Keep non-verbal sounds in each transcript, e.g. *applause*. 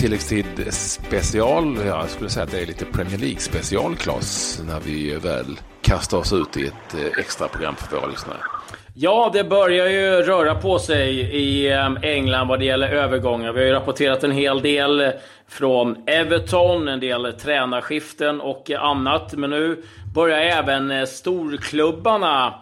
tilläggstid special. Jag skulle säga att det är lite Premier League special, Klas, när vi väl kastar oss ut i ett eh, extra program för våra lyssnare. Ja, det börjar ju röra på sig i eh, England vad det gäller övergångar. Vi har ju rapporterat en hel del från Everton, en del tränarskiften och annat. Men nu börjar även eh, storklubbarna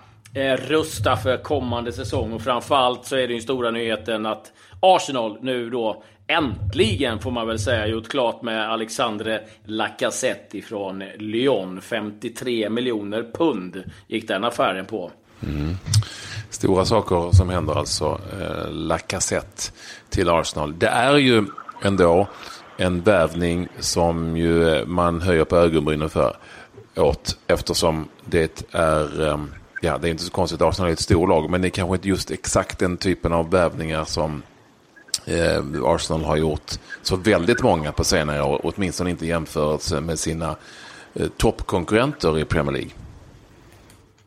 rusta för kommande säsong. Och framförallt så är det den stora nyheten att Arsenal nu då äntligen, får man väl säga, gjort klart med Alexandre Lacazette ifrån Lyon. 53 miljoner pund gick den affären på. Mm. Stora saker som händer alltså. Eh, Lacazette till Arsenal. Det är ju ändå en värvning som ju eh, man höjer på ögonbrynen för åt eftersom det är eh, Ja, det är inte så konstigt. Arsenal är ett stort lag, men det är kanske inte just exakt den typen av värvningar som eh, Arsenal har gjort så väldigt många på senare år. Åtminstone inte i jämförelse med sina eh, toppkonkurrenter i Premier League.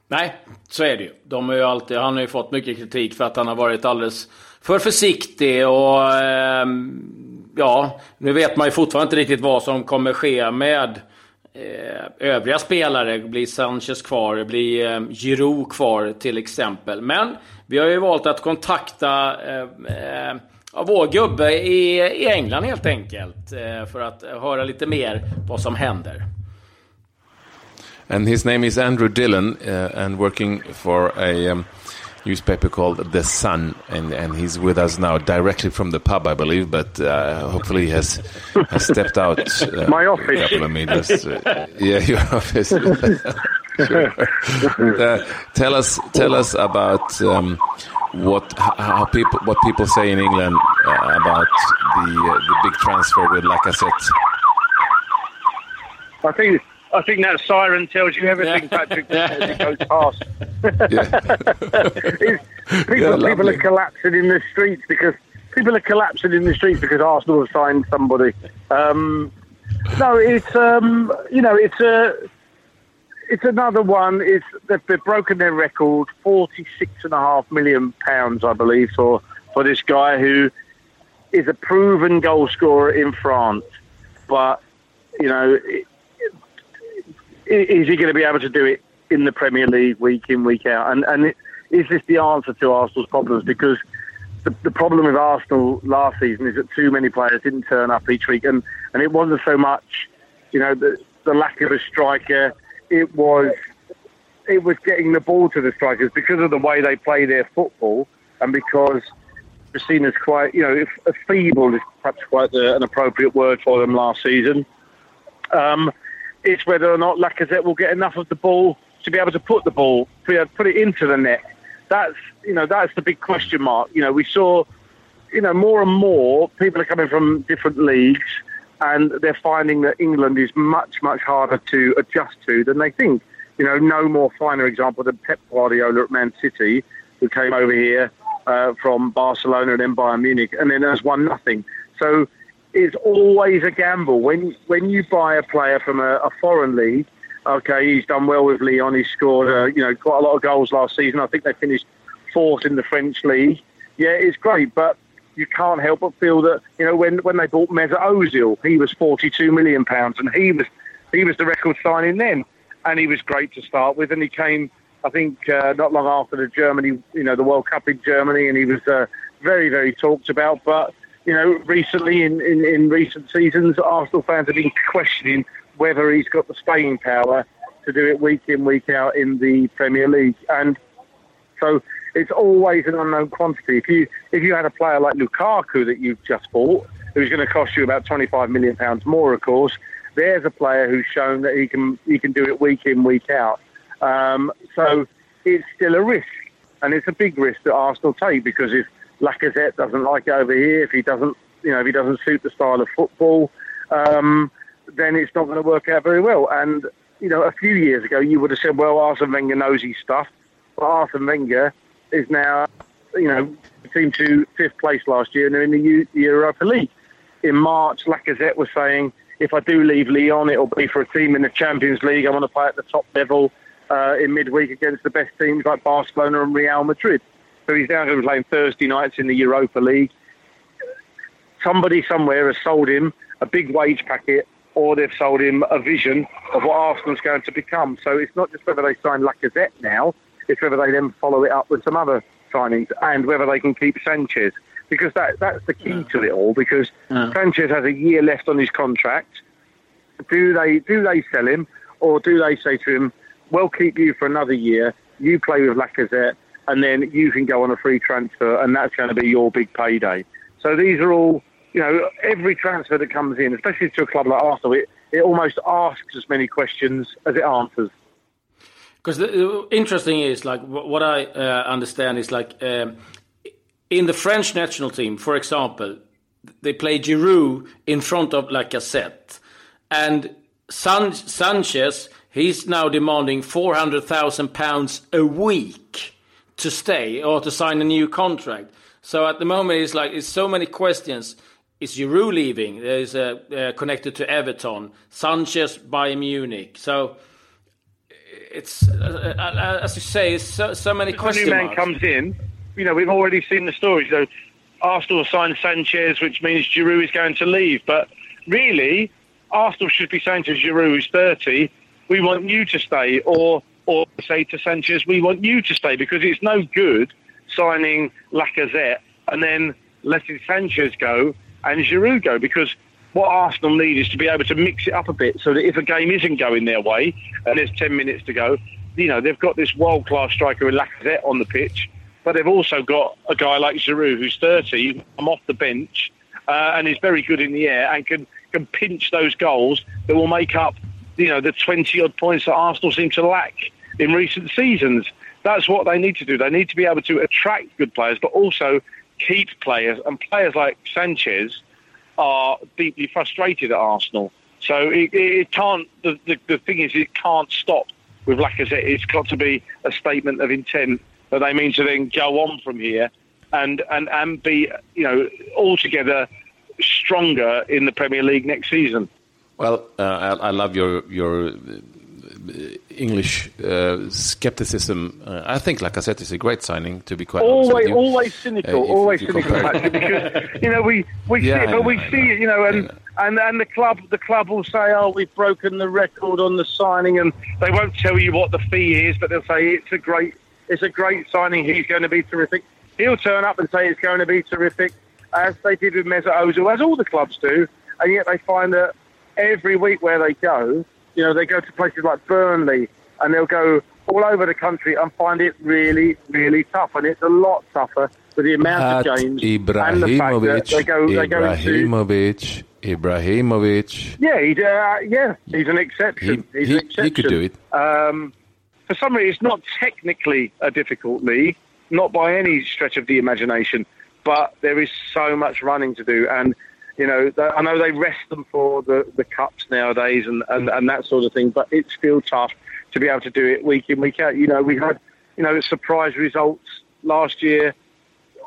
Nej, så är det ju. De har ju alltid, han har ju fått mycket kritik för att han har varit alldeles för försiktig och eh, ja, nu vet man ju fortfarande inte riktigt vad som kommer ske med eh, övriga spelare. Blir Sanchez kvar? Blir eh, Giroud kvar till exempel? Men vi har ju valt att kontakta eh, eh, vår gubbe i, i England helt enkelt. Eh, för att höra lite mer vad som händer. And his name is Andrew Dillon, uh, and working for a um, newspaper called The Sun, and, and he's with us now directly from the pub, I believe, but uh, hopefully he has, has stepped out. Uh, *laughs* My office. A couple of meters. Uh, yeah, *laughs* your office. *laughs* Uh, tell us, tell us about um, what how people what people say in England uh, about the the big transfer with Lacazette. I think I think that siren tells you everything, yeah. Patrick, as it goes past. *laughs* *laughs* people, yeah, people are collapsing in the streets because people are collapsing in the streets because Arsenal have signed somebody. Um, no, it's um, you know it's a it's another one. They've broken their record, forty six and a half million pounds, I believe, for for this guy who is a proven goal scorer in France, but you know is he going to be able to do it in the Premier League week in, week out? And, and is this the answer to Arsenal's problems? Because the, the problem with Arsenal last season is that too many players didn't turn up each week. And, and it wasn't so much, you know, the, the lack of a striker. It was it was getting the ball to the strikers because of the way they play their football and because they're seen as quite, you know, feeble is perhaps quite the, an appropriate word for them last season. Um, it's whether or not Lacazette will get enough of the ball to be able to put the ball, put it into the net. That's you know that's the big question mark. You know we saw, you know more and more people are coming from different leagues, and they're finding that England is much much harder to adjust to than they think. You know, no more finer example than Pep Guardiola at Man City, who came over here uh, from Barcelona and then Bayern Munich, and then has won nothing. So it's always a gamble when when you buy a player from a, a foreign league. Okay, he's done well with Lyon. He scored, uh, you know, quite a lot of goals last season. I think they finished fourth in the French league. Yeah, it's great, but you can't help but feel that you know when when they bought Mesut Ozil, he was 42 million pounds, and he was he was the record signing then, and he was great to start with, and he came. I think uh, not long after the Germany, you know, the World Cup in Germany, and he was uh, very, very talked about. But you know, recently in, in, in recent seasons, Arsenal fans have been questioning whether he's got the staying power to do it week in, week out in the Premier League. And so it's always an unknown quantity. If you if you had a player like Lukaku that you've just bought, who's going to cost you about twenty five million pounds more, of course, there's a player who's shown that he can he can do it week in, week out. Um, so it's still a risk, and it's a big risk that Arsenal take because if Lacazette doesn't like it over here, if he doesn't, you know, if he doesn't suit the style of football, um, then it's not going to work out very well. And you know, a few years ago, you would have said, "Well, Arsene Wenger knows his stuff," but Arsene Wenger is now, you know, team to fifth place last year, and they're in the, U- Europa League. In March, Lacazette was saying, "If I do leave Lyon, it'll be for a team in the Champions League. I want to play at the top level uh, in midweek against the best teams like Barcelona and Real Madrid." So he's now going to be playing Thursday nights in the Europa League. somebody somewhere has sold him a big wage packet or they've sold him a vision of what Arsenal's going to become. So it's not just whether they sign Lacazette now, it's whether they then follow it up with some other signings and whether they can keep Sanchez. Because that that's the key yeah. to it all. Because yeah. Sanchez has a year left on his contract. Do they do they sell him or do they say to him, "We'll keep you for another year. You play with Lacazette, and then you can go on a free transfer, and that's going to be your big payday." So these are all you know, every transfer that comes in, especially to a club like Arsenal, it, it almost asks as many questions as it answers. Because the interesting is like what I uh, understand is like um, in the French national team, for example, they play Giroud in front of Lacazette, and San- Sanchez he's now demanding four hundred thousand pounds a week to stay or to sign a new contract. So at the moment, it's like it's so many questions is Giroud leaving? There's uh, uh, connected to Everton. Sanchez by Munich. So it's uh, uh, as you say, so, so many questions. A new man comes in. You know, we've already seen the story. So Arsenal signed Sanchez, which means Giroud is going to leave. But really, Arsenal should be saying to Giroud, who's 30, we want you to stay, or or say to Sanchez, we want you to stay, because it's no good signing Lacazette and then letting Sanchez go and Giroud go because what Arsenal need is to be able to mix it up a bit so that if a game isn't going their way and there's 10 minutes to go, you know, they've got this world class striker in Lacazette on the pitch, but they've also got a guy like Giroud who's 30, I'm off the bench, uh, and is very good in the air and can, can pinch those goals that will make up, you know, the 20 odd points that Arsenal seem to lack in recent seasons. That's what they need to do. They need to be able to attract good players, but also keep players, and players like Sanchez are deeply frustrated at Arsenal. So it, it can't. The, the, the thing is, it can't stop with Lacazette. It's got to be a statement of intent that they mean to then go on from here and and and be you know altogether stronger in the Premier League next season. Well, uh, I, I, love your your English uh, skepticism. Uh, I think Lacazette is a great signing. To be quite always, honest always cynical, uh, always cynical, because you know we we *laughs* yeah, see it, but we see it, you know, and. Yeah. And and the club the club will say, oh, we've broken the record on the signing, and they won't tell you what the fee is, but they'll say it's a great it's a great signing. He's going to be terrific. He'll turn up and say it's going to be terrific, as they did with Mesut Ozil, as all the clubs do, and yet they find that every week where they go, you know, they go to places like Burnley and they'll go all over the country and find it really, really tough. And it's a lot tougher with the amount At of games Ibrahimovic, and the fact that they go, they go Ibrahimovic, into, Ibrahimovic. Yeah, he's, uh, yeah, he's an exception. He, he's he, an exception. he could do it. Um, for some reason, it's not technically a difficult league, not by any stretch of the imagination, but there is so much running to do. And you know, I know they rest them for the, the cups nowadays and, and, and that sort of thing, but it's still tough to be able to do it week in, week out. You know, we had, you know, surprise results last year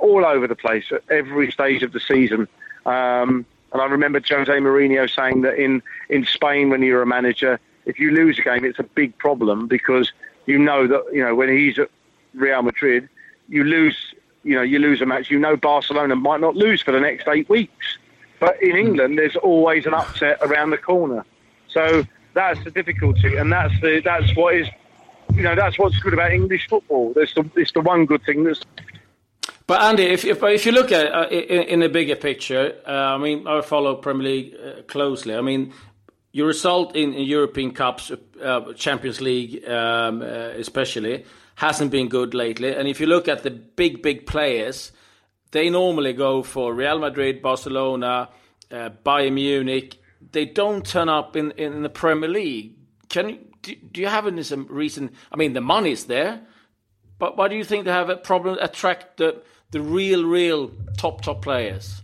all over the place at every stage of the season. Um, and I remember Jose Mourinho saying that in, in Spain, when you're a manager, if you lose a game, it's a big problem because you know that, you know, when he's at Real Madrid, you lose, you know, you lose a match, you know Barcelona might not lose for the next eight weeks. But in England, there's always an upset around the corner. So that's the difficulty, and that's the that's what is, you know, that's what's good about English football. There's the, it's the one good thing that's. But Andy, if if, if you look at uh, in, in a bigger picture, uh, I mean, I follow Premier League uh, closely. I mean, your result in, in European Cups, uh, Champions League, um, uh, especially, hasn't been good lately. And if you look at the big big players they normally go for Real Madrid, Barcelona, uh, Bayern Munich. They don't turn up in, in the Premier League. Can you, do, do you have any some reason? I mean, the money's there, but why do you think they have a problem attract the the real, real top top players?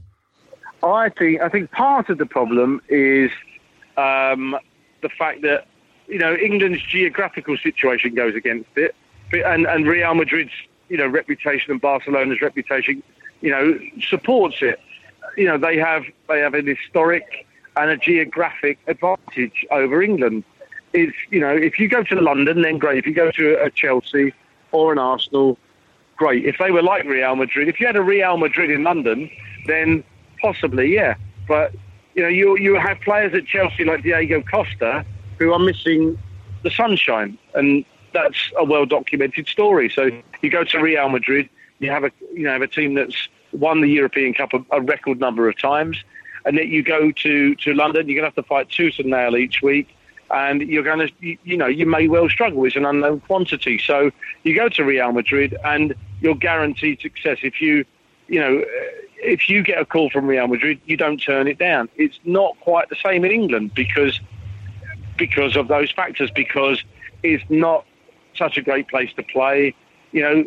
I think I think part of the problem is um, the fact that you know England's geographical situation goes against it, and and Real Madrid's you know reputation and Barcelona's reputation you know, supports it. You know, they have they have an historic and a geographic advantage over England. It's you know, if you go to London, then great. If you go to a Chelsea or an Arsenal, great. If they were like Real Madrid, if you had a Real Madrid in London, then possibly, yeah. But you know, you you have players at Chelsea like Diego Costa who are missing the sunshine, and that's a well documented story. So you go to Real Madrid, you have a you know have a team that's won the European Cup a, a record number of times, and then you go to to London, you're going to have to fight tooth and nail each week. And you're going to, you, you know, you may well struggle. It's an unknown quantity. So you go to Real Madrid, and you're guaranteed success. If you, you know, if you get a call from Real Madrid, you don't turn it down. It's not quite the same in England because because of those factors. Because it's not such a great place to play. You know,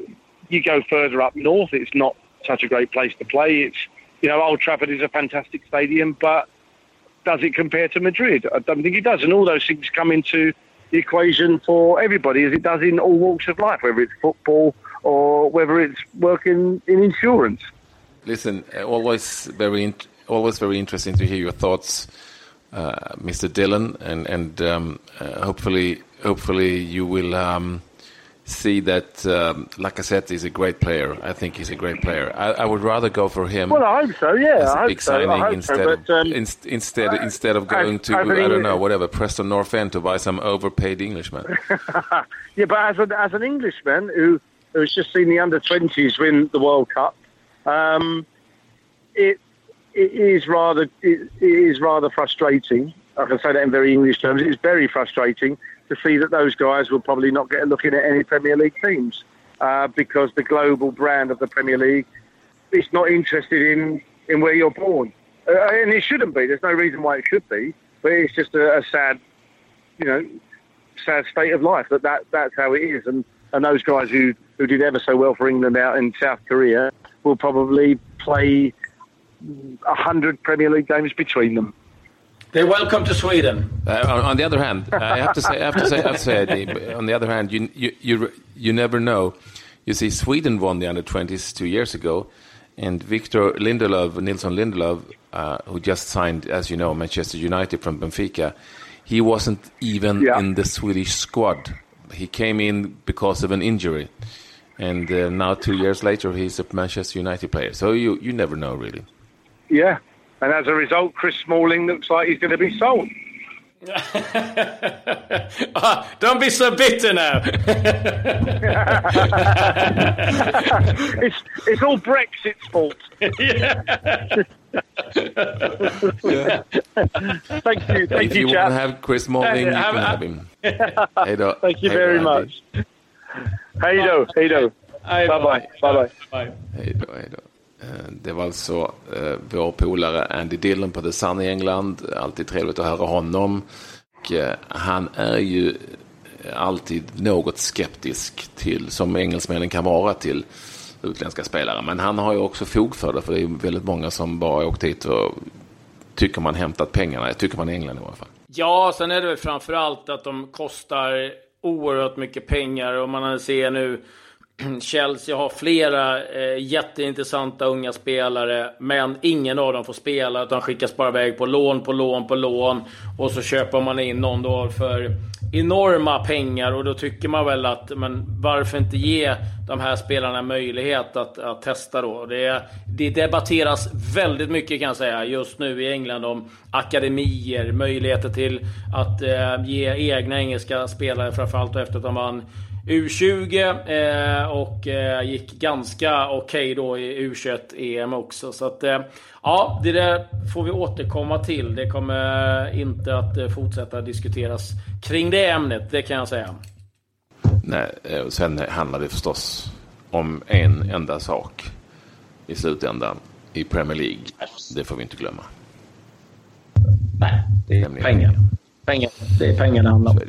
you go further up north, it's not such a great place to play. It's you know, Old Trafford is a fantastic stadium, but does it compare to Madrid? I don't think it does. And all those things come into the equation for everybody, as it does in all walks of life, whether it's football or whether it's working in insurance. Listen, uh, always very, always very interesting to hear your thoughts, uh, Mr. Dillon, and and um, uh, hopefully, hopefully you will. Um, see that um, Lacazette is a great player. I think he's a great player. I, I would rather go for him. Well, I hope so. Yeah, as a I big hope so. I hope instead so, but, um, of, in, instead instead of going as- to an I don't know whatever Preston North End to buy some overpaid Englishman. *laughs* Yeah, but as, a, as an Englishman who who's just seen the under twenties win the World Cup, um, it it is rather it, it is rather frustrating. I can say that in very English terms. It's very frustrating to see that those guys will probably not get a look in at any Premier League teams uh, because the global brand of the Premier League is not interested in in where you're born, uh, and it shouldn't be. There's no reason why it should be, but it's just a, a sad, you know, sad state of life that, that that's how it is. And, and those guys who, who did ever so well for England out in South Korea will probably play a hundred Premier League games between them. They're welcome to Sweden. Uh, on, on the other hand, I have to say, I have to say, I have to say, Eddie, on the other hand, you, you you you never know. You see, Sweden won the under twenties two years ago, and Victor Lindelöf, Nilsson Lindelöf, uh, who just signed, as you know, Manchester United from Benfica, he wasn't even Yeah. in the Swedish squad. He came in because of an injury, and uh, now two years later, he's a Manchester United player. So you you never know really. Yeah. And as a result, Chris Smalling looks like he's going to be sold. *laughs* Ah, Don't be so bitter now. *laughs* It's it's all Brexit's fault. *laughs* Yeah. Thank you, thank If you, you want to have Chris Smalling, you Have- can have him. Hej då. Thank you Hej då, very Andy. much. Hej då, hej då. Bye Bye bye, bye bye. bye. Hej då, hej då. Eh, Eh, det var alltså eh, vår polare Andy Dillon på The Sun i England. Alltid trevligt att höra honom. Och, eh, han är ju eh, alltid något skeptisk till, som engelsmännen kan vara till utländska spelare. Men han har ju också fog för det, för det är väldigt många som bara åkt hit och tycker man hämtat pengarna. Tycker man i England i alla fall. Ja, sen är det väl framför allt att de kostar oerhört mycket pengar och man ser nu *clears throat* Chelsea har flera eh, jätteintressanta unga spelare, men ingen av dem får spela utan skickas bara iväg på lån, på lån, på lån. Och så köper man in någon då för enorma pengar och då tycker man väl att, men varför inte ge de här spelarna möjlighet att, att testa då? Det, det debatteras väldigt mycket kan jag säga just nu i England om akademier, möjligheter till att eh, ge egna engelska spelare framförallt efter att de vann U20 eh, och eh, gick ganska okej då i U21-EM också. Så att, eh, ja, det där får vi återkomma till. Det kommer inte att eh, fortsätta diskuteras kring det ämnet, det kan jag säga. Nej, eh, sen handlar det förstås om en enda sak i slutändan i Premier League. Det får vi inte glömma. Nej, det är Nämligen pengar. Pengar. Det är pengar det handlar om.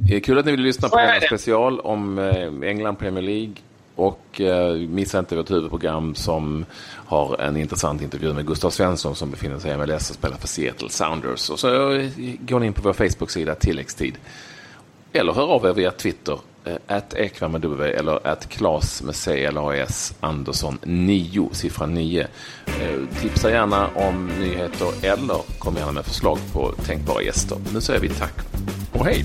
Det är kul att ni vill lyssna på det. special om eh, England Premier League. Och eh, missa inte vårt huvudprogram som har en intressant intervju med Gustav Svensson som befinner sig i MLS och spelar för Seattle Sounders. Och så eh, går ni in på vår Facebook-sida tilläggstid. Eller hör av er via Twitter. Eh, att Ekvall med W eller att Klas med C eller AS Andersson 9, siffran 9. Eh, tipsa gärna om nyheter eller kom gärna med förslag på tänkbara gäster. Nu säger vi tack och hej!